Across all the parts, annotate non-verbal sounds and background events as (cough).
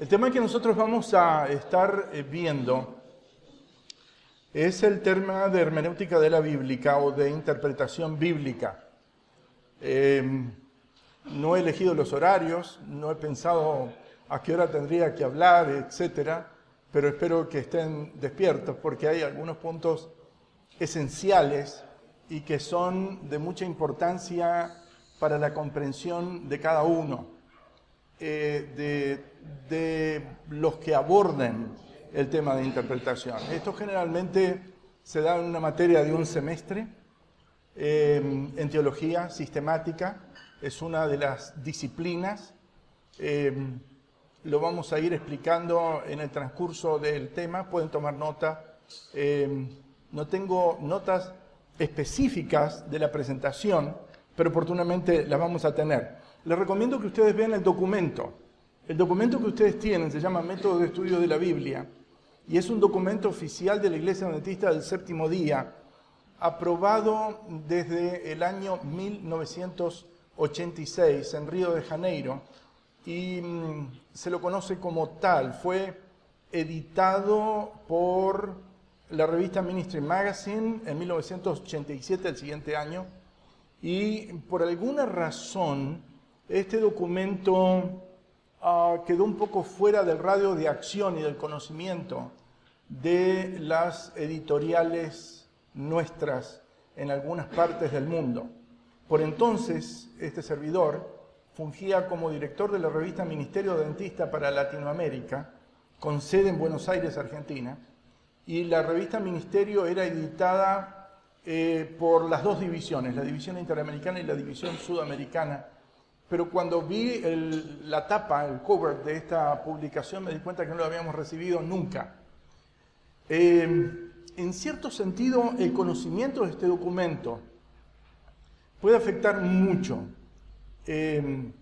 El tema que nosotros vamos a estar eh, viendo es el tema de hermenéutica de la bíblica o de interpretación bíblica. Em, no he elegido los horarios, no he pensado a qué hora tendría que hablar, etcétera, pero espero que estén despiertos porque hay algunos puntos esenciales y que son de mucha importancia para la comprensión de cada uno. Eh, de, los que aborden el tema de interpretación. Esto generalmente se da en una materia de un semestre eh, en teología sistemática, es una de las disciplinas. Eh, lo vamos a ir explicando en el transcurso del tema, pueden tomar nota. no tengo notas específicas de la presentación, pero oportunamente las vamos a tener les recomiendo que ustedes vean el documento. El documento que ustedes tienen se llama Método de Estudio de la Biblia y es un documento oficial de la Iglesia Adventista del Séptimo Día, aprobado desde el año 1986 en Río de Janeiro y mm, se lo conoce como tal. Fue editado por la revista Ministry Magazine en 1987, el siguiente año, y por alguna razón este documento ah, quedó un poco fuera del radio de acción y del conocimiento de las editoriales nuestras en algunas partes del mundo. Por entonces, este servidor fungía como director de la revista Ministerio Dentista para Latinoamérica, con sede en Buenos Aires, Argentina, y la revista Ministerio era editada eh, por las dos divisiones, la división interamericana y la división sudamericana pero cuando vi la tapa, el cover de esta publicación, me di cuenta que no lo habíamos recibido nunca. Em, en cierto sentido, el conocimiento de este documento puede afectar mucho em,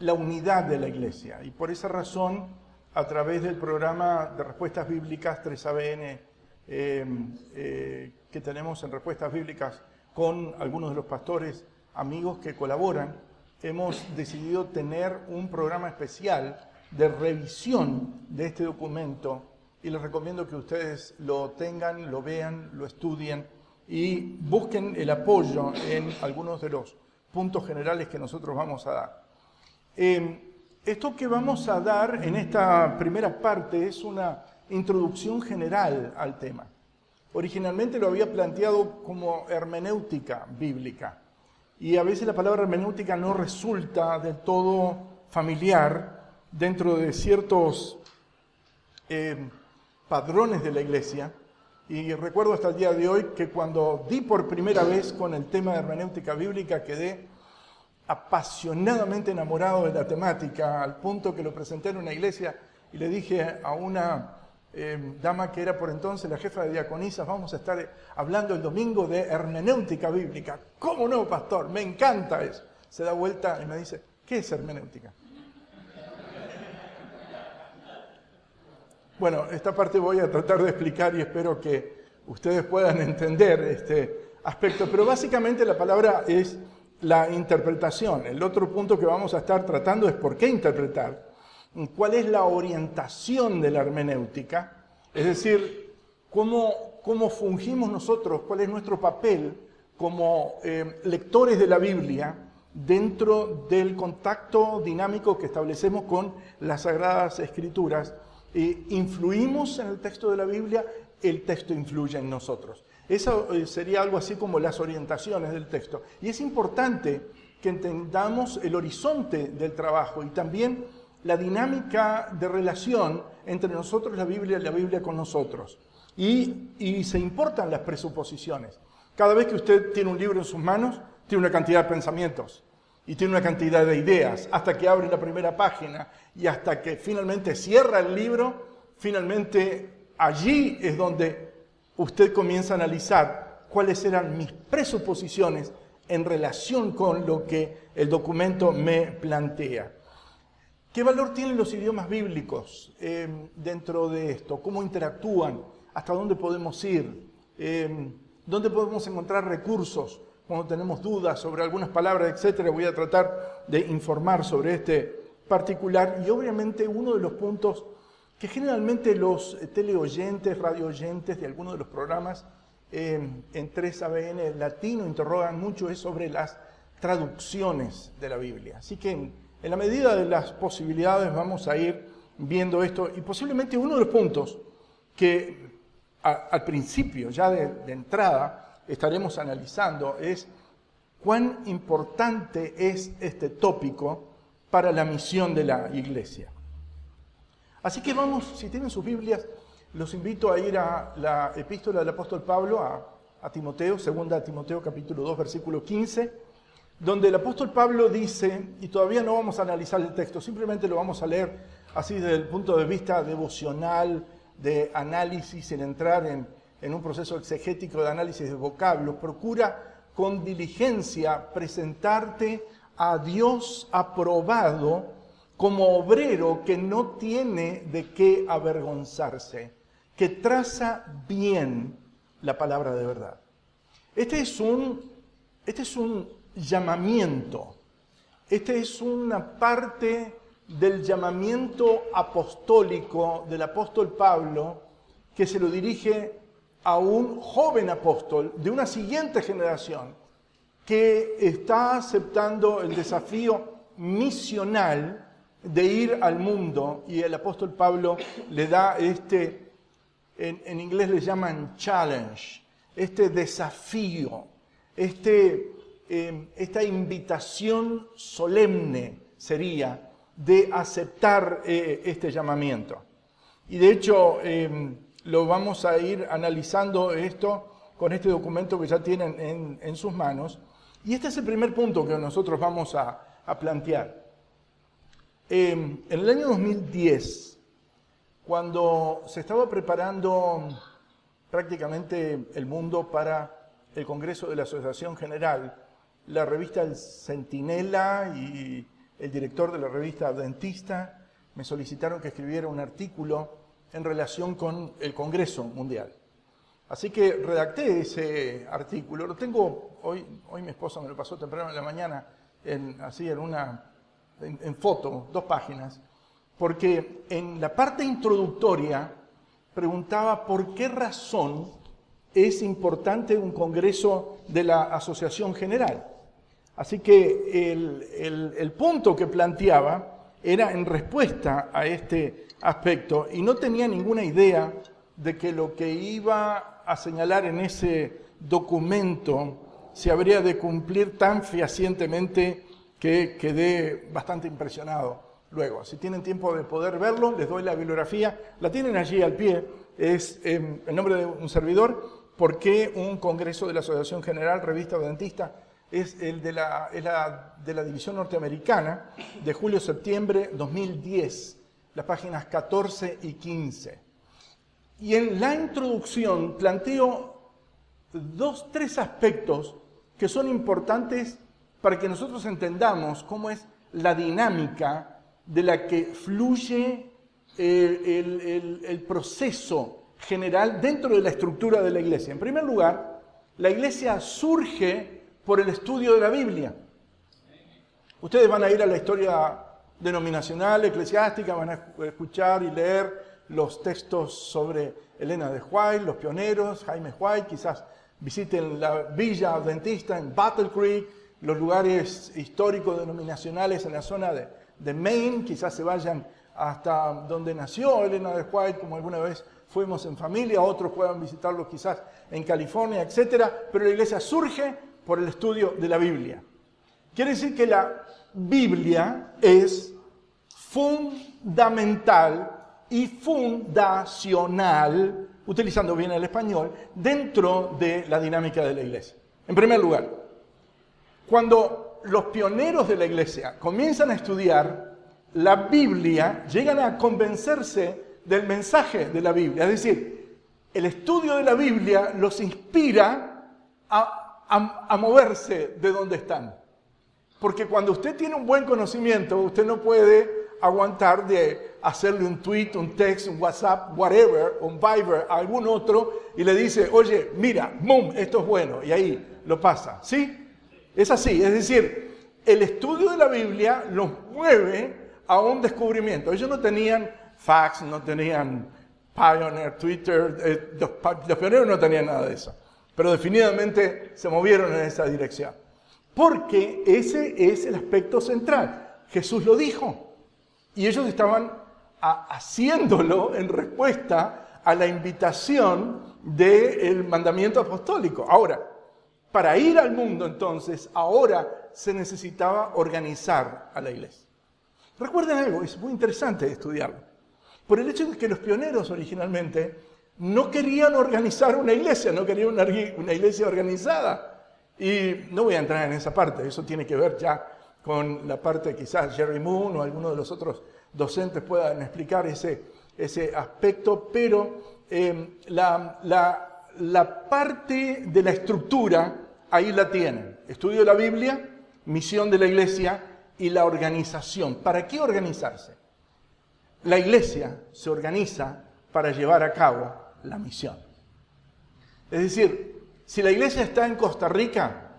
la unidad de la iglesia. Y por esa razón, a través del programa de respuestas bíblicas 3ABN em, eh, que tenemos en respuestas bíblicas con algunos de los pastores amigos que colaboran, hemos decidido tener un programa especial de revisión de este documento y les recomiendo que ustedes lo tengan, lo vean, lo estudien y busquen el apoyo en algunos de los puntos generales que nosotros vamos a dar. Em, esto que vamos a dar en esta primera parte es una introducción general al tema. Originalmente lo había planteado como hermenéutica bíblica y a veces la palabra hermenéutica no resulta del todo familiar dentro de ciertos eh, padrones de la iglesia. Y recuerdo hasta el día de hoy que cuando di por primera vez con el tema de hermenéutica bíblica quedé apasionadamente enamorado de la temática, al punto que lo presenté en una iglesia y le dije a una Em, dama que era por entonces la jefa de diaconisas, vamos a estar hablando el domingo de hermenéutica bíblica. ¿Cómo no, pastor? Me encanta eso. Se da vuelta y me dice, ¿qué es hermenéutica? Bueno, esta parte voy a tratar de explicar y espero que ustedes puedan entender este aspecto, pero básicamente la palabra es la interpretación. El otro punto que vamos a estar tratando es por qué interpretar cuál es la orientación de la hermenéutica, es decir, cómo, cómo fungimos nosotros, cuál es nuestro papel como eh, lectores de la Biblia dentro del contacto dinámico que establecemos con las Sagradas Escrituras. Influimos en el texto de la Biblia, el texto influye en nosotros. Eso eh, sería algo así como las orientaciones del texto. Y es importante que entendamos el horizonte del trabajo y también la dinámica de relación entre nosotros, la Biblia, y la Biblia con nosotros. Y, se importan las presuposiciones. Cada vez que usted tiene un libro en sus manos, tiene una cantidad de pensamientos y tiene una cantidad de ideas, hasta que abre la primera página y hasta que finalmente cierra el libro, finalmente allí es donde usted comienza a analizar cuáles eran mis presuposiciones en relación con lo que el documento me plantea. ¿Qué valor tienen los idiomas bíblicos eh, dentro de esto? ¿Cómo interactúan? ¿Hasta dónde podemos ir? Eh, ¿Dónde podemos encontrar recursos cuando tenemos dudas sobre algunas palabras, etcétera? Voy a tratar de informar sobre este particular y obviamente uno de los puntos que generalmente los teleoyentes, radioyentes de algunos de los programas eh, en 3ABN latino interrogan mucho es sobre las traducciones de la Biblia. Así que en, la medida de las posibilidades vamos a ir viendo esto y posiblemente uno de los puntos que al principio, ya de entrada, estaremos analizando es cuán importante es este tópico para la misión de la iglesia. Así que vamos, si tienen sus Biblias, los invito a ir a la epístola del apóstol Pablo a, Timoteo, segunda Timoteo capítulo 2, versículo 15, donde el apóstol Pablo dice, y todavía no vamos a analizar el texto, simplemente lo vamos a leer así desde el punto de vista devocional, de análisis, sin entrar en, en un proceso exegético de análisis de vocablos, procura con diligencia presentarte a Dios aprobado como obrero que no tiene de qué avergonzarse, que traza bien la palabra de verdad. Este es un, este es un llamamiento, este es una parte del llamamiento apostólico del apóstol Pablo que se lo dirige a un joven apóstol de una siguiente generación que está aceptando el desafío misional de ir al mundo y el apóstol Pablo le da este, en, inglés le llaman challenge, este desafío, este, em, esta invitación solemne sería de aceptar eh, este llamamiento. Y de hecho, em, lo vamos a ir analizando esto con este documento que ya tienen en, sus manos. Y este es el primer punto que nosotros vamos a, plantear. Em, en el año 2010, cuando se estaba preparando prácticamente el mundo para el Congreso de la Asociación General, la revista El Centinela y el director de la revista Adventista me solicitaron que escribiera un artículo en relación con el Congreso Mundial. Así que redacté ese artículo, lo tengo, hoy, hoy mi esposa me lo pasó temprano en la mañana, en, así en una, en, foto, dos páginas, porque en la parte introductoria preguntaba por qué razón es importante un congreso de la Asociación General. Así que el, el punto que planteaba era en respuesta a este aspecto y no tenía ninguna idea de que lo que iba a señalar en ese documento se habría de cumplir tan fehacientemente que quedé bastante impresionado luego. Si tienen tiempo de poder verlo, les doy la bibliografía, la tienen allí al pie, es em, el nombre de un servidor, ¿por qué un congreso de la Asociación General Revista Dentista? Es el de la, es la de la División Norteamericana de julio-septiembre 2010 las páginas 14 y 15. Y en la introducción planteo dos, tres aspectos que son importantes para que nosotros entendamos cómo es la dinámica de la que fluye el, el proceso general dentro de la estructura de la iglesia. En primer lugar, la iglesia surge por el estudio de la Biblia. Ustedes van a ir a la historia denominacional, eclesiástica, van a escuchar y leer los textos sobre Elena de White, los pioneros, Jaime White, quizás visiten la villa adventista en Battle Creek, los lugares históricos denominacionales en la zona de, Maine, quizás se vayan hasta donde nació Elena de White, como alguna vez fuimos en familia, otros puedan visitarlo quizás en California, etc. Pero la iglesia surge por el estudio de la Biblia. Quiere decir que la Biblia es fundamental y fundacional, utilizando bien el español, dentro de la dinámica de la iglesia. En primer lugar, cuando los pioneros de la iglesia comienzan a estudiar la Biblia, llegan a convencerse del mensaje de la Biblia. Es decir, el estudio de la Biblia los inspira a, a moverse de donde están. Porque cuando usted tiene un buen conocimiento, usted no puede aguantar de hacerle un tweet, un text, un WhatsApp, whatever, un Viber a algún otro y le dice, oye, mira, boom, esto es bueno, y ahí lo pasa. ¿Sí? Es así, es decir, el estudio de la Biblia nos mueve a un descubrimiento. Ellos no tenían fax, no tenían Pioneer, Twitter, eh, los, los pioneros no tenían nada de eso, pero definitivamente se movieron en esa dirección. Porque ese es el aspecto central. Jesús lo dijo y ellos estaban haciéndolo en respuesta a la invitación del mandamiento apostólico. Ahora, para ir al mundo entonces, ahora se necesitaba organizar a la iglesia. Recuerden algo, es muy interesante estudiarlo. Por el hecho de que los pioneros originalmente no querían organizar una iglesia, no querían una, iglesia organizada. Y no voy a entrar en esa parte, eso tiene que ver ya con la parte quizás Jerry Moon o alguno de los otros docentes puedan explicar ese, ese aspecto, pero eh, la, la, la parte de la estructura ahí la tienen. Estudio de la Biblia, misión de la iglesia y la organización. ¿Para qué organizarse? La iglesia se organiza para llevar a cabo la misión. Es decir, si la iglesia está en Costa Rica,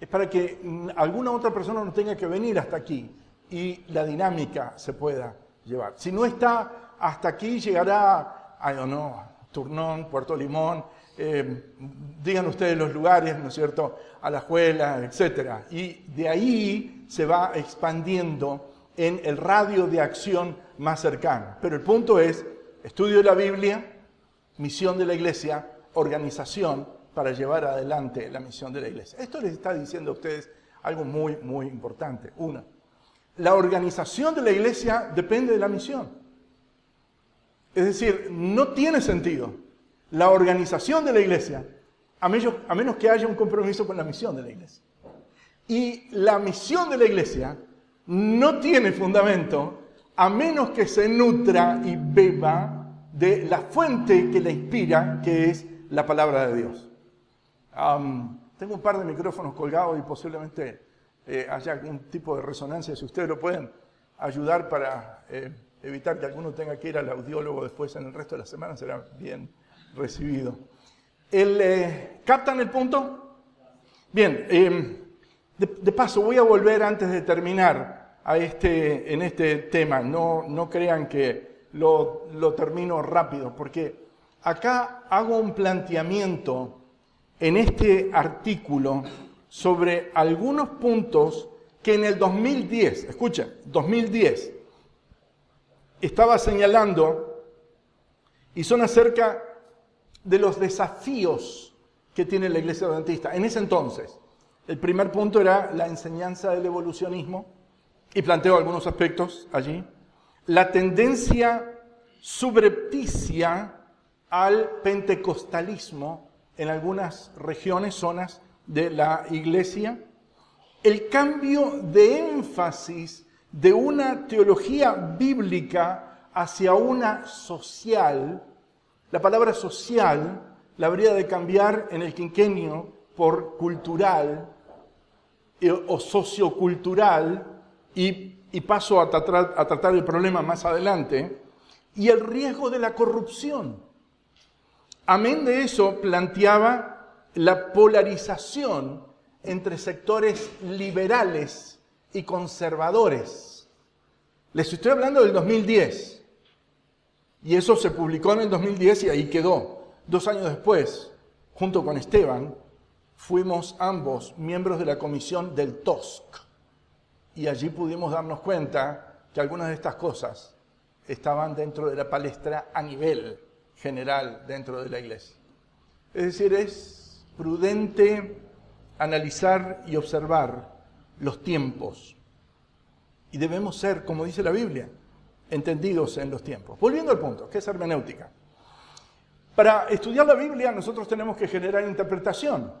es para que alguna otra persona no tenga que venir hasta aquí y la dinámica se pueda llevar. Si no está hasta aquí, llegará, I don't know, Turnón, Puerto Limón, eh, digan ustedes los lugares, ¿no es cierto?, a la escuela, etc. Y de ahí se va expandiendo en el radio de acción más cercano. Pero el punto es, estudio de la Biblia, misión de la iglesia, organización para llevar adelante la misión de la iglesia. Esto les está diciendo a ustedes algo muy, muy importante. Una, la organización de la iglesia depende de la misión. Es decir, no tiene sentido la organización de la iglesia a menos, a menos que haya un compromiso con la misión de la iglesia. Y la misión de la iglesia no tiene fundamento a menos que se nutra y beba de la fuente que la inspira, que es la palabra de Dios. tengo un par de micrófonos colgados y posiblemente eh, haya algún tipo de resonancia. Si ustedes lo pueden ayudar para eh, evitar que alguno tenga que ir al audiólogo después en el resto de la semana, será bien recibido. El, eh, ¿Captan el punto? Bien, em, de, paso voy a volver antes de terminar a este, en este tema. No, no crean que lo, termino rápido, porque acá hago un planteamiento en este artículo sobre algunos puntos que en el 2010, escuchen, 2010, estaba señalando y son acerca de los desafíos que tiene la Iglesia Adventista. En ese entonces, el primer punto era la enseñanza del evolucionismo, y planteo algunos aspectos allí. La tendencia subrepticia al pentecostalismo en algunas regiones, zonas de la iglesia, el cambio de énfasis de una teología bíblica hacia una social, la palabra social la habría de cambiar en el quinquenio por cultural eh, o sociocultural y, y paso a tratar, el problema más adelante, y el riesgo de la corrupción. Amén de eso planteaba la polarización entre sectores liberales y conservadores. Les estoy hablando del 2010. Y eso se publicó en el 2010 y ahí quedó. Dos años después, junto con Esteban, fuimos ambos miembros de la comisión del TOSC. Y allí pudimos darnos cuenta que algunas de estas cosas estaban dentro de la palestra a nivel general dentro de la iglesia. Es decir, es prudente analizar y observar los tiempos. Y debemos ser, como dice la Biblia, entendidos en los tiempos. Volviendo al punto, ¿qué es hermenéutica? Para estudiar la Biblia nosotros tenemos que generar interpretación.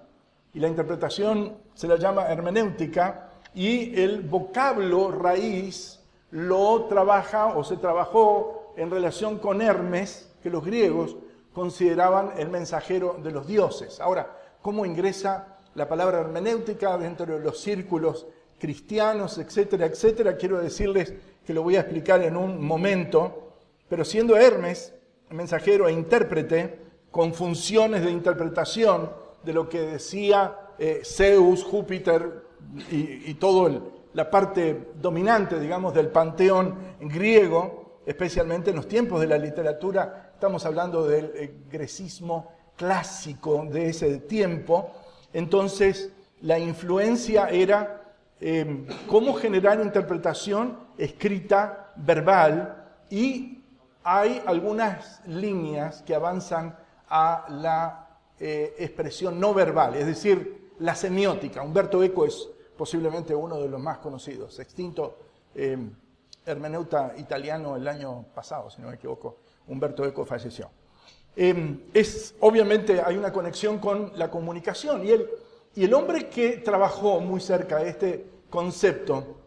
Y la interpretación se la llama hermenéutica y el vocablo raíz lo trabaja o se trabajó en relación con Hermes, que los griegos consideraban el mensajero de los dioses. Ahora, cómo ingresa la palabra hermenéutica dentro de los círculos cristianos, etcétera, etcétera. Quiero decirles que lo voy a explicar en un momento, pero siendo Hermes mensajero e intérprete, con funciones de interpretación de lo que decía eh, Zeus, Júpiter y, todo el la parte dominante, digamos, del panteón griego, especialmente en los tiempos de la literatura, estamos hablando del eh, grecismo clásico de ese tiempo, entonces la influencia era eh, cómo generar interpretación escrita, verbal, y hay algunas líneas que avanzan a la eh, expresión no verbal, es decir, la semiótica. Humberto Eco es posiblemente uno de los más conocidos, extinto eh, hermeneuta italiano el año pasado, si no me equivoco, Humberto Eco falleció. Em, es, obviamente hay una conexión con la comunicación y el, y el hombre que trabajó muy cerca de este concepto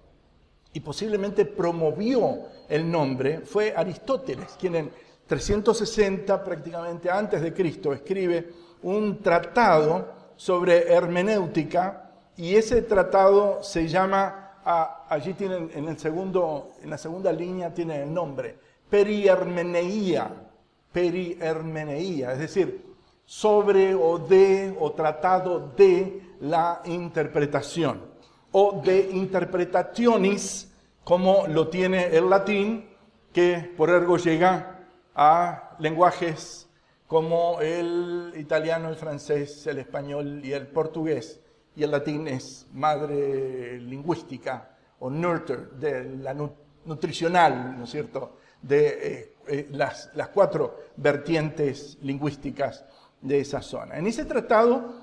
y posiblemente promovió el nombre fue Aristóteles, quien en 360 prácticamente antes de Cristo escribe un tratado sobre hermenéutica y ese tratado se llama, allí tienen en, el segundo, en la segunda línea tiene el nombre, Perihermeneía, Perihermeneía, es decir, sobre o de o tratado de la interpretación o de interpretationis, como lo tiene el latín, que por ergo llega a lenguajes como el italiano, el francés, el español y el portugués. Y el latín es madre lingüística o nurture, de la nutricional, ¿no es cierto?, de eh, eh, las, las cuatro vertientes lingüísticas de esa zona. En ese tratado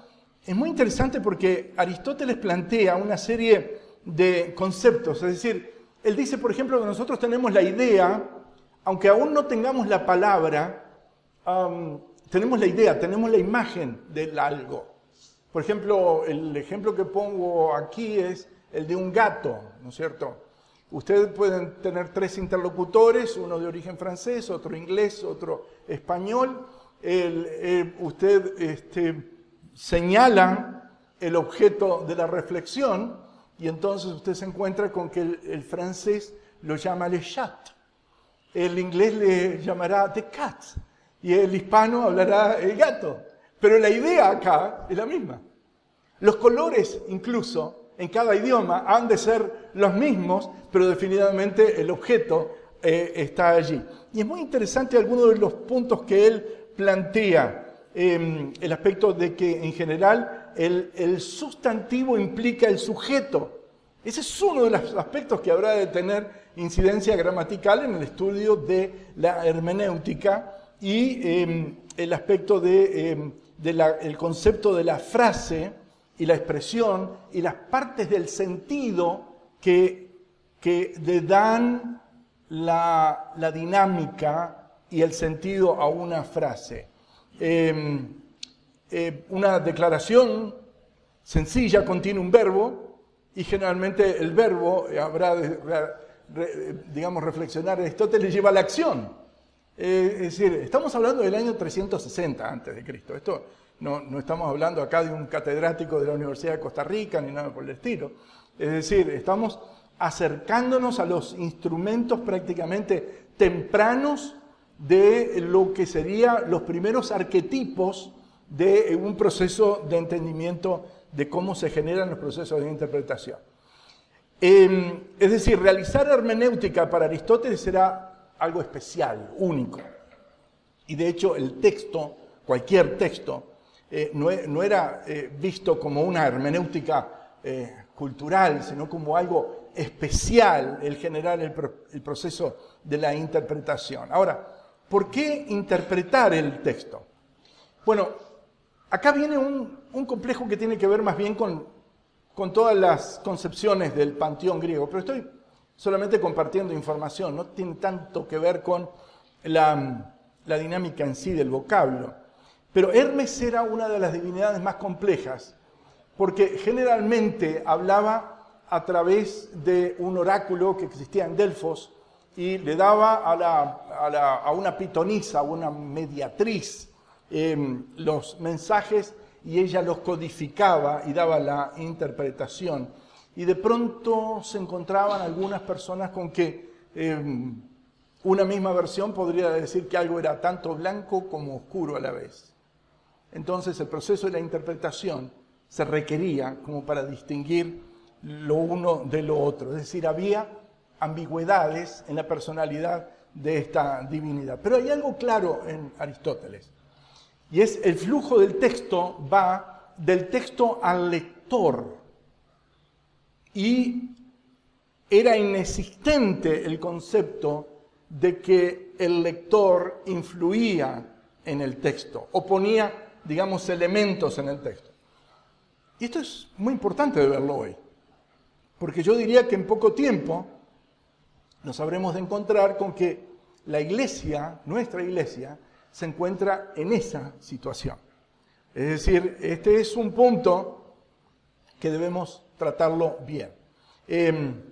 es muy interesante porque Aristóteles plantea una serie de conceptos, es decir, él dice, por ejemplo, que nosotros tenemos la idea, aunque aún no tengamos la palabra, tenemos la idea, tenemos la imagen del algo. Por ejemplo, el ejemplo que pongo aquí es el de un gato, ¿no es cierto? Ustedes pueden tener tres interlocutores, uno de origen francés, otro inglés, otro español. Usted este, señala el objeto de la reflexión y entonces usted se encuentra con que el, francés lo llama le chat, el inglés le llamará the cat y el hispano hablará el gato. Pero la idea acá es la misma. Los colores incluso en cada idioma han de ser los mismos, pero definitivamente el objeto eh, está allí. Y es muy interesante algunos de los puntos que él plantea. Em, el aspecto de que en general el, sustantivo implica el sujeto. Ese es uno de los aspectos que habrá de tener incidencia gramatical en el estudio de la hermenéutica y em, el aspecto de, em, concepto de la frase y la expresión y las partes del sentido que, que le dan la, la dinámica y el sentido a una frase. Em, una declaración sencilla contiene un verbo y generalmente el verbo habrá de, digamos, reflexionar Aristóteles lleva a la acción. Eh, es decir, estamos hablando del año 360 antes de Cristo. Esto no, no, estamos hablando acá de un catedrático de la Universidad de Costa Rica ni nada por el estilo. Es decir, estamos acercándonos a los instrumentos prácticamente tempranos de lo que serían los primeros arquetipos de un proceso de entendimiento de cómo se generan los procesos de interpretación. Em, es decir, realizar hermenéutica para Aristóteles era algo especial, único. Y de hecho el texto, cualquier texto, eh, e, no, era eh, visto como una hermenéutica eh, cultural, sino como algo especial el generar el, el proceso de la interpretación. Ahora, ¿Por qué interpretar el texto? Bueno, acá viene un, complejo que tiene que ver más bien con, todas las concepciones del panteón griego, pero estoy solamente compartiendo información, no tiene tanto que ver con la, dinámica en sí del vocablo. Pero Hermes era una de las divinidades más complejas, porque generalmente hablaba a través de un oráculo que existía en Delfos, y le daba a, una pitonisa, a una mediatriz, em, los mensajes y ella los codificaba y daba la interpretación. Y de pronto se encontraban algunas personas con que em, una misma versión podría decir que algo era tanto blanco como oscuro a la vez. Entonces el proceso de la interpretación se requería como para distinguir lo uno de lo otro. Es decir, había ambigüedades en la personalidad de esta divinidad. Pero hay algo claro en Aristóteles, y es el flujo del texto va del texto al lector. Y era inexistente el concepto de que el lector influía en el texto o ponía, digamos, elementos en el texto. Y esto es muy importante de verlo hoy, porque yo diría que en poco tiempo nos habremos de encontrar con que la iglesia, nuestra iglesia, se encuentra en esa situación. Es decir, este es un punto que debemos tratarlo bien. Em,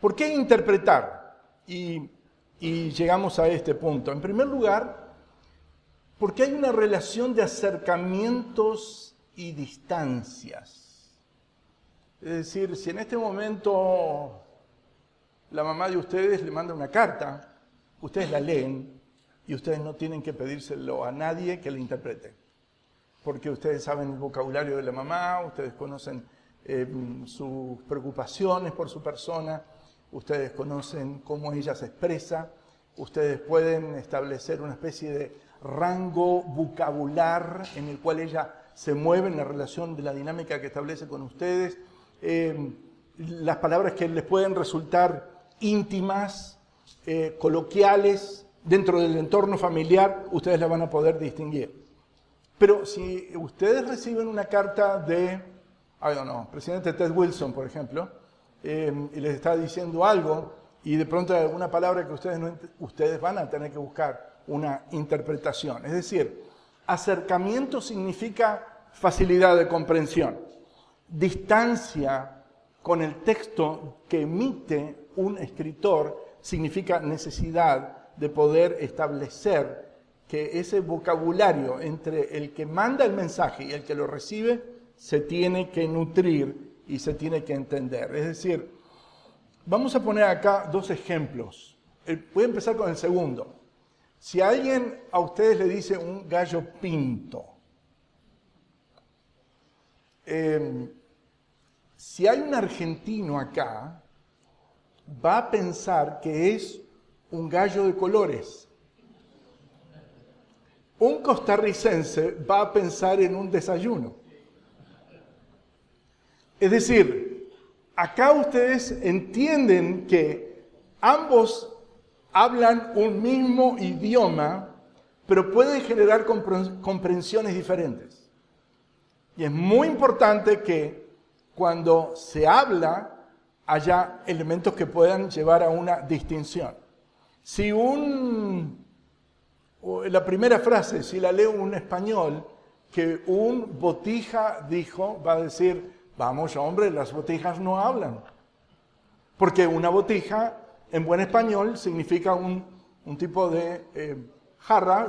¿Por qué interpretar? Y, y llegamos a este punto. En primer lugar, porque hay una relación de acercamientos y distancias. Es decir, si en este momento la mamá de ustedes le manda una carta, ustedes la leen y ustedes no tienen que pedírselo a nadie que la interprete. Porque ustedes saben el vocabulario de la mamá, ustedes conocen eh, sus preocupaciones por su persona, ustedes conocen cómo ella se expresa, ustedes pueden establecer una especie de rango vocabular en el cual ella se mueve en la relación de la dinámica que establece con ustedes, eh, las palabras que les pueden resultar íntimas, eh, coloquiales, dentro del entorno familiar, ustedes la van a poder distinguir. Pero si ustedes reciben una carta de, I don't know, presidente Ted Wilson, por ejemplo, eh, y les está diciendo algo, y de pronto hay alguna palabra que ustedes no ustedes van a tener que buscar una interpretación. Es decir, acercamiento significa facilidad de comprensión. Distancia con el texto que emite un escritor significa necesidad de poder establecer que ese vocabulario entre el que manda el mensaje y el que lo recibe se tiene que nutrir y se tiene que entender. Es decir, vamos a poner acá dos ejemplos. Voy a empezar con el segundo. Si alguien a ustedes le dice un gallo pinto, eh, si hay un argentino acá, va a pensar que es un gallo de colores. Un costarricense va a pensar en un desayuno. Es decir, acá ustedes entienden que ambos hablan un mismo idioma, pero pueden generar comprensiones diferentes. Y es muy importante que cuando se habla haya elementos que puedan llevar a una distinción. Si un, la primera frase, si la leo un español, que un botija dijo, va a decir, vamos hombre, las botijas no hablan. Porque una botija, en buen español, significa un, tipo de eh, jarra,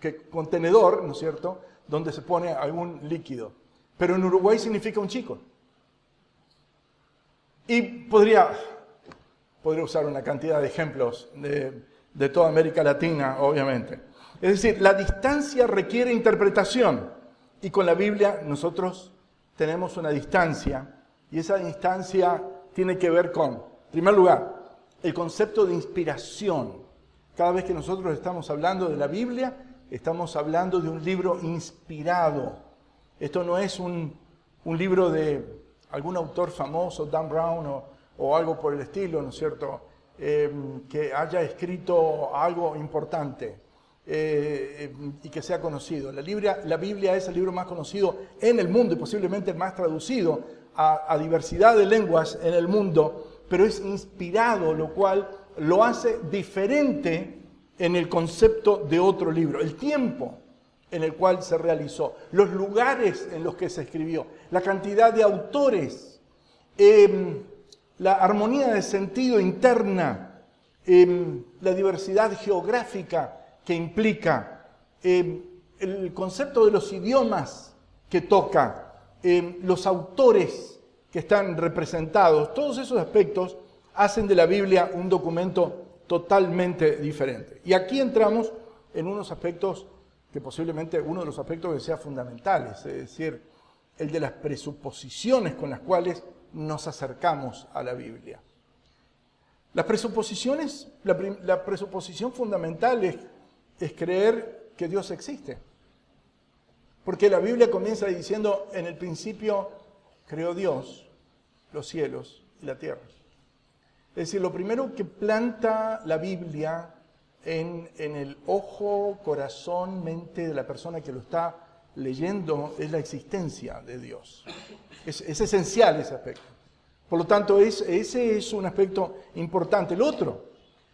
que, contenedor, ¿no es cierto?, donde se pone algún líquido. Pero en Uruguay significa un chico. Y podría, podría usar una cantidad de ejemplos de toda América Latina, obviamente. Es decir, la distancia requiere interpretación. Y con la Biblia nosotros tenemos una distancia. Y esa distancia tiene que ver con, en primer lugar, el concepto de inspiración. Cada vez que nosotros estamos hablando de la Biblia, estamos hablando de un libro inspirado. Esto no es un, un libro de algún autor famoso, Dan Brown o, algo por el estilo, ¿no es cierto?, em, que haya escrito algo importante eh, em, y que sea conocido. La Biblia, es el libro más conocido en el mundo y posiblemente el más traducido a, a diversidad de lenguas en el mundo, pero es inspirado, lo cual lo hace diferente en el concepto de otro libro. El tiempo en el cual se realizó, los lugares en los que se escribió, la cantidad de autores, em, la armonía de sentido interna, em, la diversidad geográfica que implica, em, el concepto de los idiomas que toca, los autores que están representados, todos esos aspectos hacen de la Biblia un documento totalmente diferente. Y aquí entramos en unos aspectos que posiblemente uno de los aspectos que sea fundamentales, es decir, el de las presuposiciones con las cuales nos acercamos a la Biblia. Las presuposiciones, la, presuposición fundamental es, es creer que Dios existe. Porque la Biblia comienza diciendo, en el principio creó Dios los cielos y la tierra. Es decir, lo primero que planta la Biblia en, el ojo, corazón, mente de la persona que lo está leyendo es la existencia de Dios. Es, esencial ese aspecto. Por lo tanto, ese es un aspecto importante. El otro,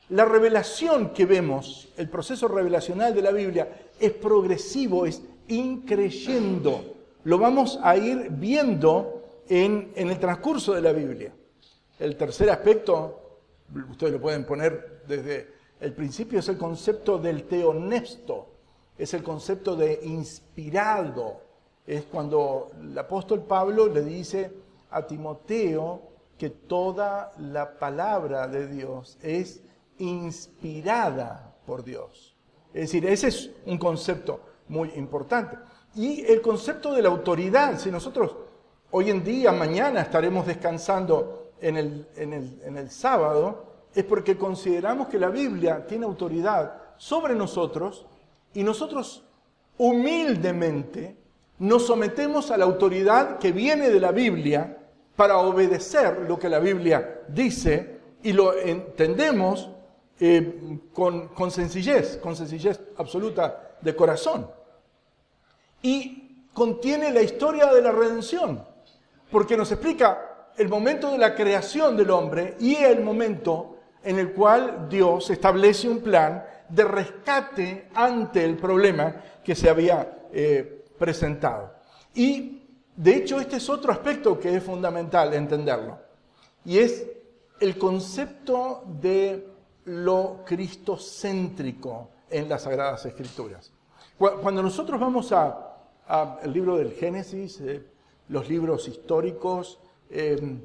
la revelación que vemos, el proceso revelacional de la Biblia, es progresivo, es increyendo. Lo vamos a ir viendo en, en el transcurso de la Biblia. El tercer aspecto, ustedes lo pueden poner desde el principio, es el concepto del teonesto, es el concepto de inspirado. Es cuando el apóstol Pablo le dice a Timoteo que toda la palabra de Dios es inspirada por Dios. Es decir, ese es un concepto muy importante. Y el concepto de la autoridad, si nosotros hoy en día, mañana estaremos descansando en el, en el sábado, es porque consideramos que la Biblia tiene autoridad sobre nosotros y nosotros humildemente nos sometemos a la autoridad que viene de la Biblia para obedecer lo que la Biblia dice y lo entendemos eh, con, sencillez, con sencillez absoluta de corazón. Y contiene la historia de la redención, porque nos explica el momento de la creación del hombre y el momento en el cual Dios establece un plan de rescate ante el problema que se había eh, presentado. Y de hecho este es otro aspecto que es fundamental entenderlo, y es el concepto de lo cristocéntrico en las Sagradas Escrituras. Cuando nosotros vamos al libro del Génesis, eh, los libros históricos, eh,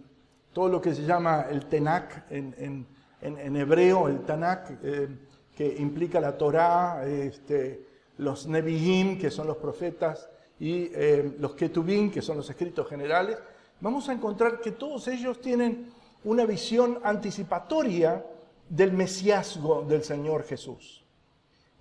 todo lo que se llama el Tenach en hebreo, el Tanakh, eh, que implica la Torá, este, los Nevi'im, que son los profetas, y eh, los Ketubim, que son los escritos generales, vamos a encontrar que todos ellos tienen una visión anticipatoria del mesiasgo del Señor Jesús.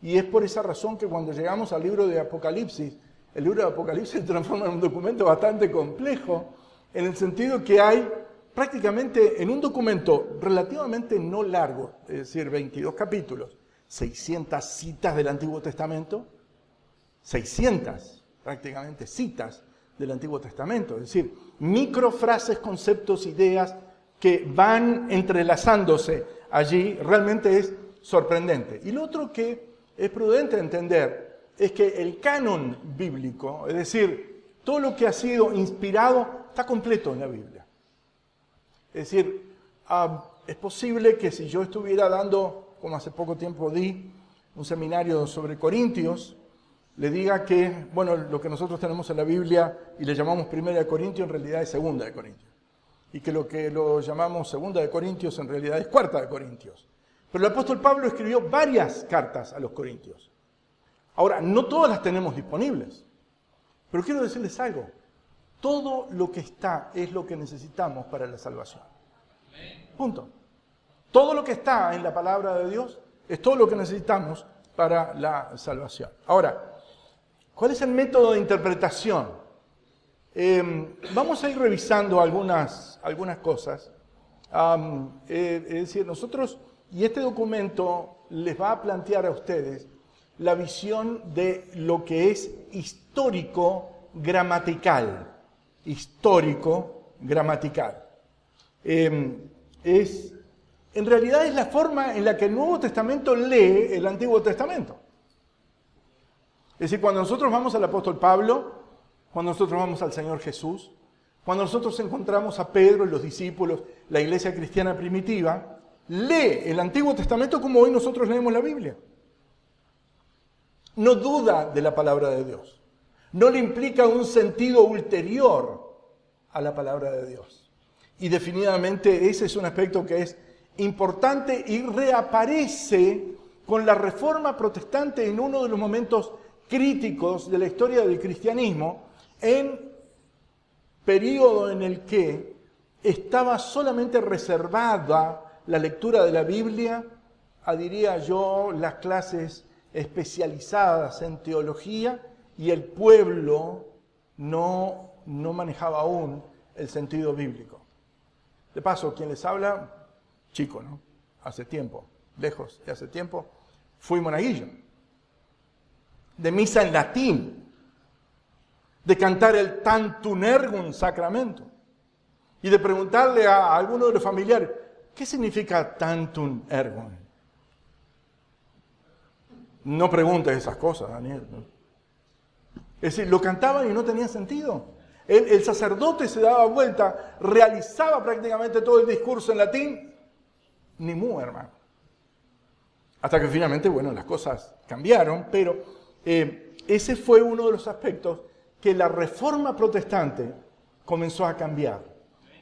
Y es por esa razón que cuando llegamos al libro de Apocalipsis, el libro de Apocalipsis se transforma en un documento bastante complejo, en el sentido que hay prácticamente en un documento relativamente no largo, es decir, 22 capítulos, 600 citas del Antiguo Testamento, 600 prácticamente citas del Antiguo Testamento, es decir, microfrases, conceptos, ideas que van entrelazándose allí, realmente es sorprendente. Y lo otro que es prudente entender es que el canon bíblico, es decir, todo lo que ha sido inspirado, está completo en la Biblia. Es decir, ah, es posible que si yo estuviera dando, como hace poco tiempo di, un seminario sobre Corintios, le diga que, bueno, lo que nosotros tenemos en la Biblia y le llamamos Primera de Corintios en realidad es Segunda de Corintios. Y que lo que lo llamamos Segunda de Corintios en realidad es Cuarta de Corintios. Pero el apóstol Pablo escribió varias cartas a los Corintios. Ahora, no todas las tenemos disponibles. Pero quiero decirles algo. Todo lo que está es lo que necesitamos para la salvación. Punto. Todo lo que está en la palabra de Dios es todo lo que necesitamos para la salvación. Ahora, ¿cuál es el método de interpretación? Em, vamos a ir revisando algunas, algunas cosas. Eh, es decir, nosotros, y este documento les va a plantear a ustedes la visión de lo que es histórico gramatical histórico gramatical. Em, es, en realidad es la forma en la que el Nuevo Testamento lee el Antiguo Testamento. Es decir, cuando nosotros vamos al apóstol Pablo, cuando nosotros vamos al Señor Jesús, cuando nosotros encontramos a Pedro y los discípulos, la iglesia cristiana primitiva, lee el Antiguo Testamento como hoy nosotros leemos la Biblia. No duda de la palabra de Dios no le implica un sentido ulterior a la palabra de Dios. Y definitivamente ese es un aspecto que es importante y reaparece con la reforma protestante en uno de los momentos críticos de la historia del cristianismo, en periodo en el que estaba solamente reservada la lectura de la Biblia a, diría yo, las clases especializadas en teología y el pueblo no, no manejaba aún el sentido bíblico. De paso, quien les habla, chico, ¿no? Hace tiempo, lejos de hace tiempo, fui monaguillo. De misa en latín, de cantar el tantum ergum sacramento y de preguntarle a alguno de los familiares, ¿qué significa tantum ergum? No preguntes esas cosas, Daniel. Es decir, lo cantaban y no tenía sentido. El, sacerdote se daba vuelta, realizaba prácticamente todo el discurso en latín, ni mu, hermano. Hasta que finalmente, bueno, las cosas cambiaron, pero eh, ese fue uno de los aspectos que la reforma protestante comenzó a cambiar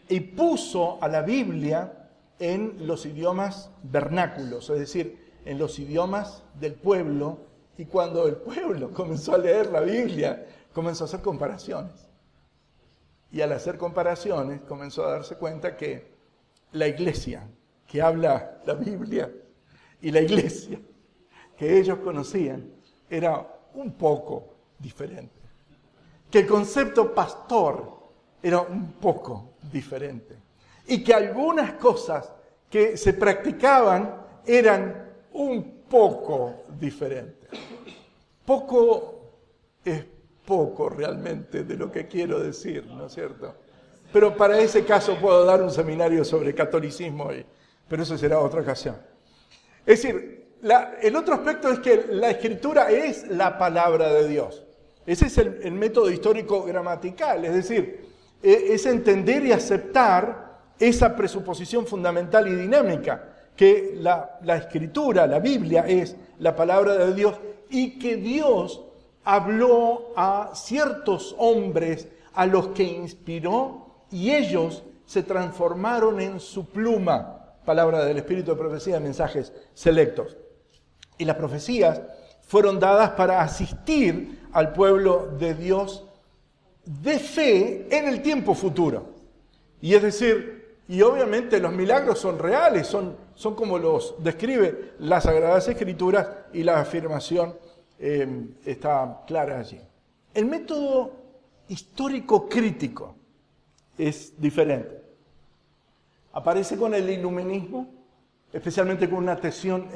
y puso a la Biblia en los idiomas vernáculos, es decir, en los idiomas del pueblo. Y cuando el pueblo (laughs) comenzó a leer la Biblia, comenzó a hacer comparaciones. Y al hacer comparaciones, comenzó a darse cuenta que la iglesia que habla la Biblia y la iglesia que ellos conocían era un poco diferente. Que el concepto pastor era un poco diferente. Y que algunas cosas que se practicaban eran un poco diferentes. Poco es poco realmente de lo que quiero decir, ¿no es cierto? Pero para ese caso puedo dar un seminario sobre catolicismo, pero eso será otra ocasión. Es decir, el otro aspecto es que la escritura es la palabra de Dios. Ese es el método histórico gramatical, es decir, e, es entender y aceptar esa presuposición fundamental y dinámica, que la, escritura, la Biblia es la palabra de Dios y que Dios habló a ciertos hombres a los que inspiró y ellos se transformaron en su pluma, palabra del Espíritu de Profecía, mensajes selectos. Y las profecías fueron dadas para asistir al pueblo de Dios de fe en el tiempo futuro. Y es decir, y obviamente los milagros son reales, son, son como los describe las Sagradas Escrituras y la afirmación em, está clara allí. El método histórico crítico es diferente. Aparece con el iluminismo, especialmente con una tensión,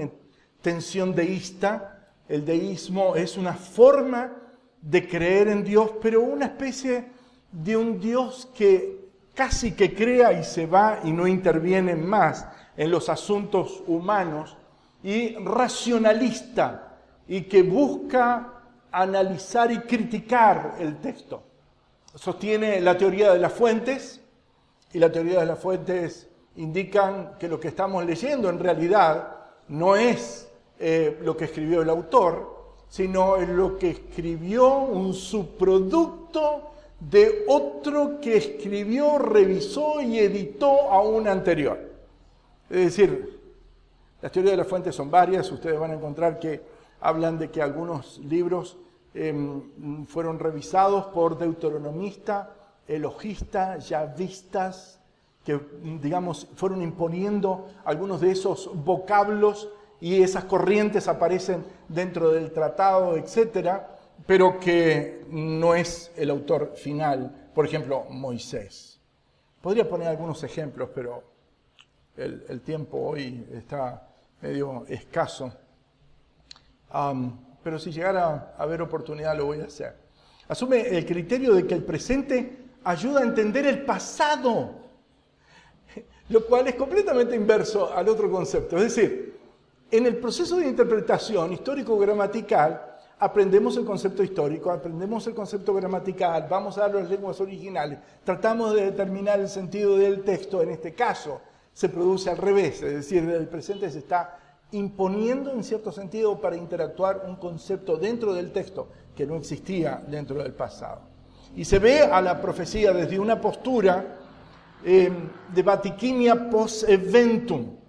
tensión deísta. El deísmo es una forma de creer en Dios, pero una especie de un Dios que casi que crea y se va y no interviene más en los asuntos humanos, y racionalista, y que busca analizar y criticar el texto. Sostiene la teoría de las fuentes, y la teoría de las fuentes indican que lo que estamos leyendo en realidad no es eh, lo que escribió el autor, sino en lo que escribió un subproducto de otro que escribió, revisó y editó a un anterior. Es decir, las teorías de las fuentes son varias, ustedes van a encontrar que hablan de que algunos libros em, fueron revisados por deuteronomistas, elogistas, yavistas, que digamos fueron imponiendo algunos de esos vocablos y esas corrientes aparecen dentro del tratado, etcétera, pero que no es el autor final, por ejemplo, Moisés. Podría poner algunos ejemplos, pero el, tiempo hoy está medio escaso. pero si llegara a haber oportunidad lo voy a hacer. Asume el criterio de que el presente ayuda a entender el pasado, (laughs) lo cual es completamente inverso al otro concepto. Es decir, en el proceso de interpretación histórico-gramatical, aprendemos el concepto histórico, aprendemos el concepto gramatical, vamos a las lenguas originales, tratamos de determinar el sentido del texto, en este caso se produce al revés, es decir, el presente se está imponiendo en cierto sentido para interactuar un concepto dentro del texto que no existía dentro del pasado. Y se ve a la profecía desde una postura eh, de vatiquinia post eventum,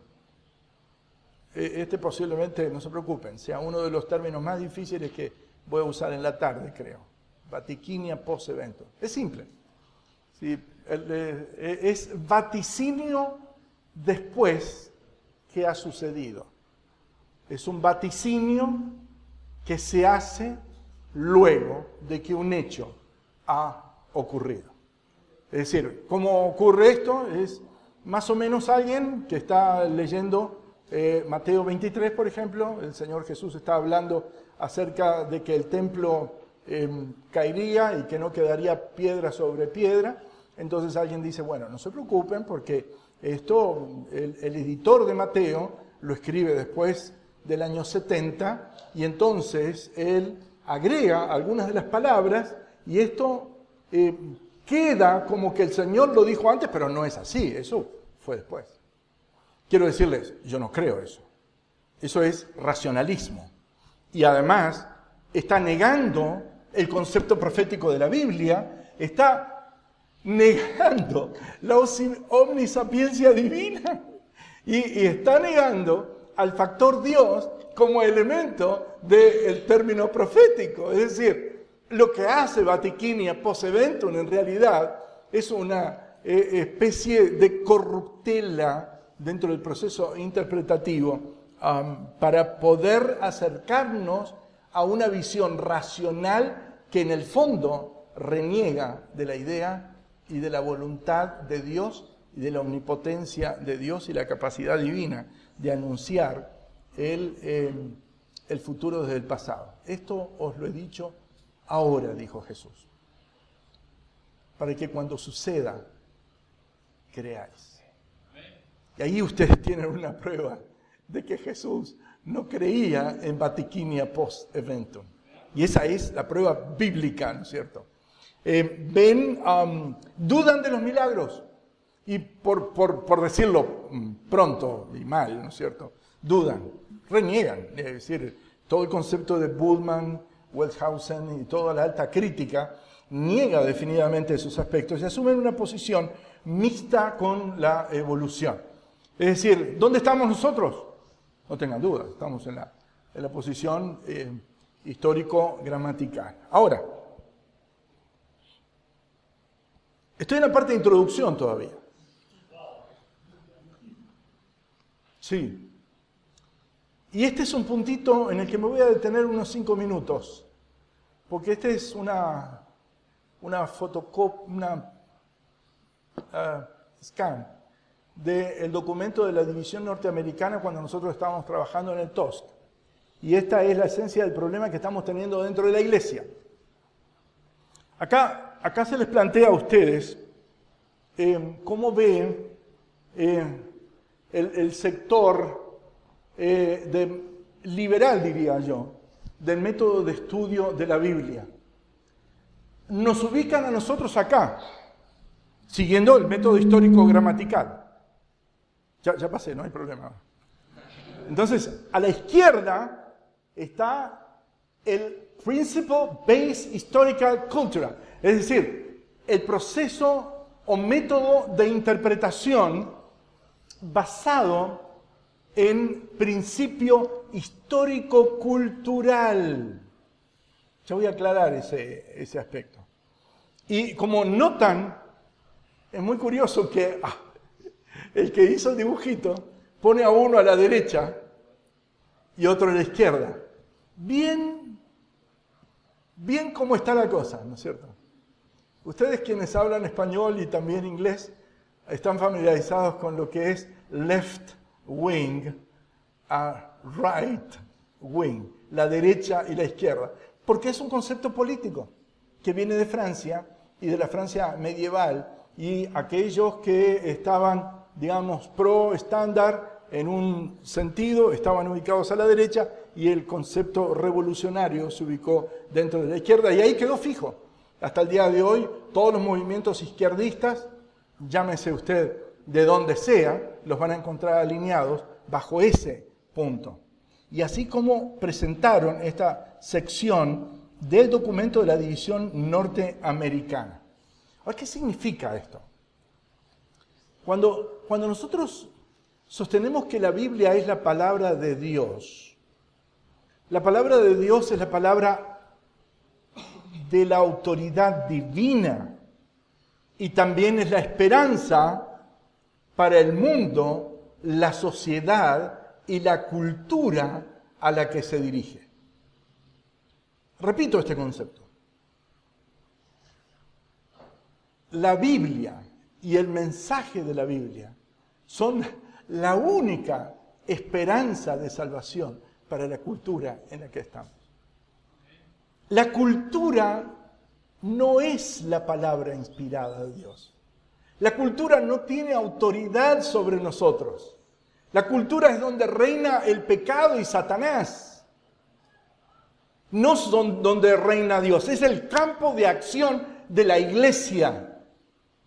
este posiblemente, no se preocupen, sea uno de los términos más difíciles que voy a usar en la tarde, creo. Vatiquinia post-evento. Es simple. eh, es vaticinio después que ha sucedido. Es un vaticinio que se hace luego de que un hecho ha ocurrido. Es decir, ¿cómo ocurre esto? Es más o menos alguien que está leyendo eh, Mateo 23, por ejemplo, el Señor Jesús está hablando acerca de que el templo em, caería y que no quedaría piedra sobre piedra. Entonces alguien dice, bueno, no se preocupen porque esto, el, editor de Mateo lo escribe después del año 70 y entonces él agrega algunas de las palabras y esto eh, queda como que el Señor lo dijo antes, pero no es así, eso fue después. Quiero decirles, yo no creo eso. Eso es racionalismo. Y además está negando el concepto profético de la Biblia, está negando la omnisapiencia divina y, está negando al factor Dios como elemento del término profético. Es decir, lo que hace Vatiquinia post eventum en realidad es una eh, especie de corruptela dentro del proceso interpretativo para poder acercarnos a una visión racional que en el fondo reniega de la idea y de la voluntad de Dios y de la omnipotencia de Dios y la capacidad divina de anunciar el, em, el futuro desde el pasado. Esto os lo he dicho ahora, dijo Jesús, para que cuando suceda, creáis. Y ahí ustedes (laughs) tienen una prueba de que Jesús no creía en Vatiquinia post eventum. Y esa es la prueba bíblica, ¿no es cierto? Eh, ven, dudan de los milagros. Y por, por, decirlo mm, pronto y mal, ¿no es cierto? Dudan, reniegan. Es decir, todo el concepto de Bullman, Welthausen y toda la alta crítica niega definitivamente esos aspectos y asumen una posición mixta con la evolución. Es decir, ¿dónde estamos nosotros? No tengan dudas, estamos en la, en la posición eh, histórico-gramatical. Ahora, estoy en la parte de introducción todavía. Sí. Y este es un puntito en el que me voy a detener unos cinco minutos, porque este es una, una fotocopia, una uh, scan del documento de la División Norteamericana cuando nosotros estábamos trabajando en el TOSC. Y esta es la esencia del problema que estamos teniendo dentro de la iglesia. Acá, acá se les plantea a ustedes eh, cómo ve eh, el, sector eh, liberal, diría yo, del método de estudio de la Biblia. Nos ubican a nosotros acá, siguiendo el método histórico gramatical. Ya, pasé, no hay problema. Entonces, a la izquierda está el Principle Based Historical Culture, es decir, el proceso o método de interpretación basado en principio histórico-cultural. Ya voy a aclarar ese, ese, aspecto. Y como notan, es muy curioso que ah, el que hizo el dibujito pone a uno a la derecha y otro a la izquierda. Bien, bien cómo está la cosa, ¿no es cierto? Ustedes quienes hablan español y también inglés, están familiarizados con lo que es left wing a right wing, la derecha y la izquierda, porque es un concepto político que viene de Francia y de la Francia medieval y aquellos que estaban, digamos, pro estándar en un sentido estaban ubicados a la derecha y el concepto revolucionario se ubicó dentro de la izquierda y ahí quedó fijo. Hasta el día de hoy todos los movimientos izquierdistas llámese usted de donde sea, los van a encontrar alineados bajo ese punto. Y así como presentaron esta sección del documento de la División Norteamericana. ¿qué significa esto? Cuando, nosotros sostenemos que la Biblia es la palabra de Dios, la palabra de Dios es la palabra de la autoridad divina y también es la esperanza para el mundo, la sociedad y la cultura a la que se dirige. Repito este concepto. La Biblia y el mensaje de la Biblia son la única esperanza de salvación para la cultura en la que estamos. La cultura no es la palabra inspirada de Dios. La cultura no tiene autoridad sobre nosotros. La cultura es donde reina el pecado y Satanás. No es donde reina Dios, es el campo de acción de la iglesia.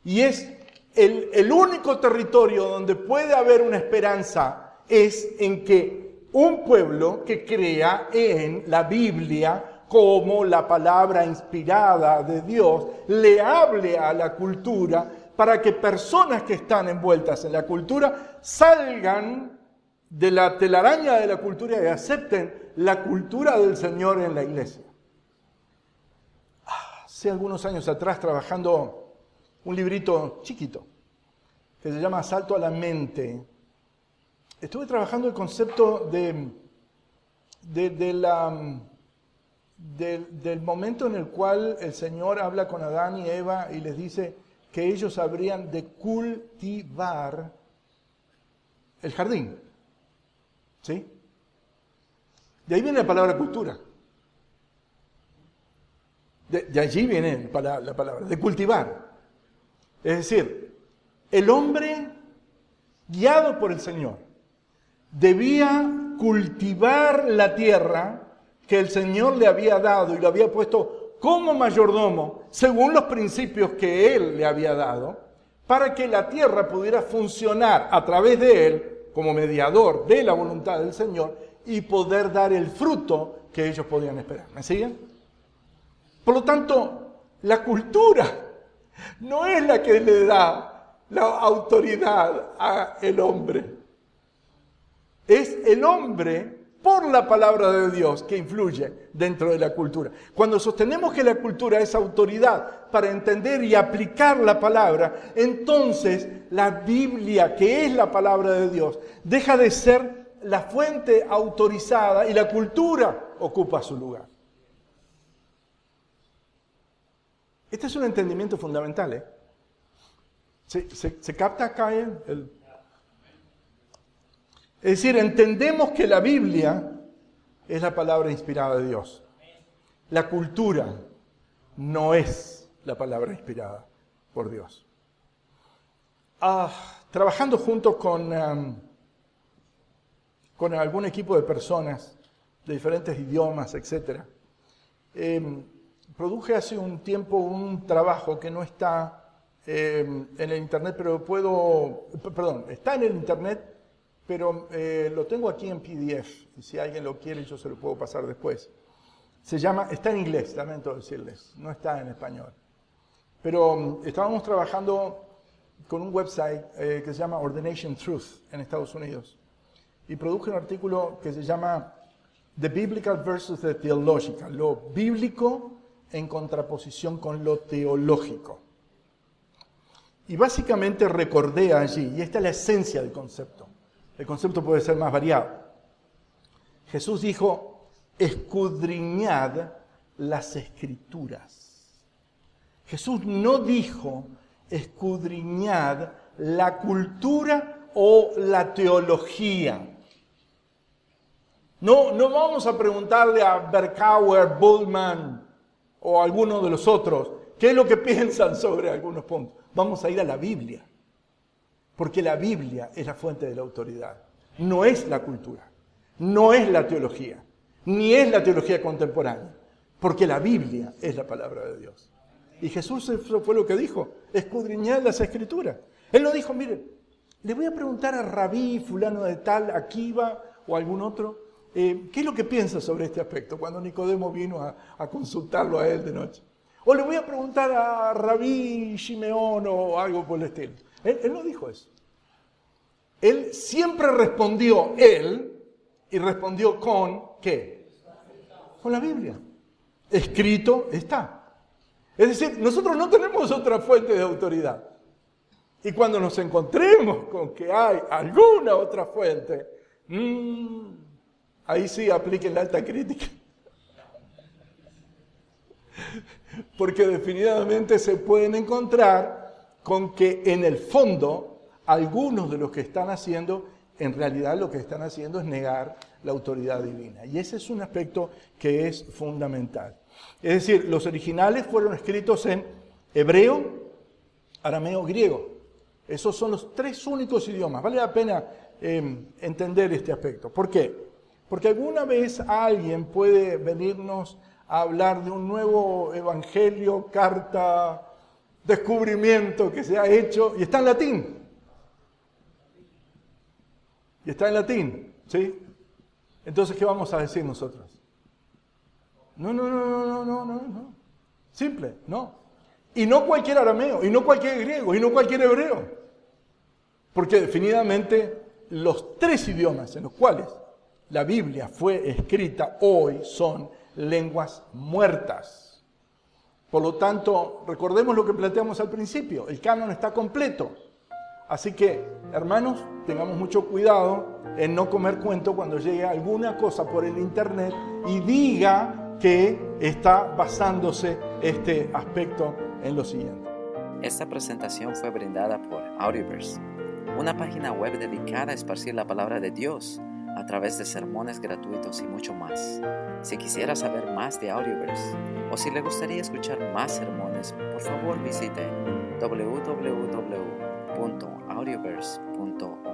Y es el, único territorio donde puede haber una esperanza, es en que un pueblo que crea en la Biblia como la palabra inspirada de Dios le hable a la cultura para que personas que están envueltas en la cultura salgan de la telaraña de la cultura y acepten la cultura del Señor en la iglesia. Hace algunos años atrás, trabajando un librito chiquito que se llama Asalto a la mente, estuve trabajando el concepto de, del, momento en el cual el Señor habla con Adán y Eva y les dice que ellos habrían de cultivar el jardín. ¿Sí? De ahí viene la palabra cultura. De, allí viene la palabra, de cultivar. Es decir, el hombre guiado por el Señor debía cultivar la tierra que el Señor le había dado y lo había puesto como mayordomo, según los principios que Él le había dado, para que la tierra pudiera funcionar a través de Él como mediador de la voluntad del Señor y poder dar el fruto que ellos podían esperar. ¿Me siguen? Por lo tanto, la cultura no es la que le da la autoridad al hombre. Es el hombre por la palabra de Dios que influye dentro de la cultura. Cuando sostenemos que la cultura es autoridad para entender y aplicar la palabra, entonces la Biblia, que es la palabra de Dios, deja de ser la fuente autorizada y la cultura ocupa su lugar. Este es un entendimiento fundamental. ¿eh? ¿Se, capta acá el, es decir, entendemos que la Biblia es la palabra inspirada de Dios. La cultura no es la palabra inspirada por Dios. Ah, trabajando junto con, um, con algún equipo de personas de diferentes idiomas, etc., produje hace un tiempo un trabajo que no está em, en el Internet, pero puedo, perdón, está en el Internet, pero eh, lo tengo aquí en PDF y si alguien lo quiere yo se lo puedo pasar después. Se llama, está en inglés, lamento decirles, no está en español. Pero mm, estábamos trabajando con un website eh, que se llama Ordination Truth en Estados Unidos y produje un artículo que se llama The Biblical versus the Theological, lo bíblico en contraposición con lo teológico. Y básicamente recordé allí, y esta es la esencia del concepto, el concepto puede ser más variado. Jesús dijo, escudriñad las escrituras. Jesús no dijo, escudriñad la cultura o la teología. No, no vamos a preguntarle a Berkauer, Bullman o alguno de los otros qué es lo que (laughs) piensan sobre algunos puntos. Vamos a ir a la Biblia. Porque la Biblia es la fuente de la autoridad. No es la cultura, no es la teología, ni es la teología contemporánea. Porque la Biblia es la palabra de Dios. Y Jesús fue lo que dijo, escudriñad las escrituras. Él no dijo, mire, le voy a preguntar a Rabí, fulano de tal, Akiva o algún otro, eh, ¿qué es lo que piensa sobre este aspecto? Cuando Nicodemo vino a, consultarlo a él de noche. O le voy a preguntar a Rabí Shimeón o algo por el estilo. Él, no dijo eso. Él siempre respondió él y respondió con ¿qué? Con la Biblia. Escrito está. Es decir, nosotros no tenemos otra fuente de autoridad. Y cuando nos encontremos con que hay alguna otra fuente, mmm, ahí sí apliquen la alta crítica. (laughs) Porque definitivamente se pueden encontrar con que en el fondo algunos de los que están haciendo, en realidad lo que están haciendo es negar la autoridad divina. Y ese es un aspecto que es fundamental. Es decir, los originales fueron escritos en hebreo, arameo, griego. Esos son los tres únicos idiomas. Vale la pena em, entender este aspecto. ¿Por qué? Porque alguna vez alguien puede venirnos a hablar de un nuevo evangelio, carta, descubrimiento que se ha hecho y está en latín. Y está en latín, ¿sí? Entonces, ¿qué vamos a decir nosotros? No, no, no, no, no, no, no. Simple, no. Y no cualquier arameo, y no cualquier griego, y no cualquier hebreo. Porque definitivamente los tres idiomas en los cuales la Biblia fue escrita hoy son lenguas muertas. Por lo tanto, recordemos lo que planteamos al principio, el canon está completo. Así que, hermanos, tengamos mucho cuidado en no comer cuento cuando llegue alguna cosa por el internet y diga que está basándose este aspecto en lo siguiente. Esta presentación fue brindada por Audioverse, una página web dedicada a esparcir la palabra de Dios a través de sermones gratuitos y mucho más. Si quisiera saber más de Audioverse o si le gustaría escuchar más sermones, por favor visite www.audioverse.org.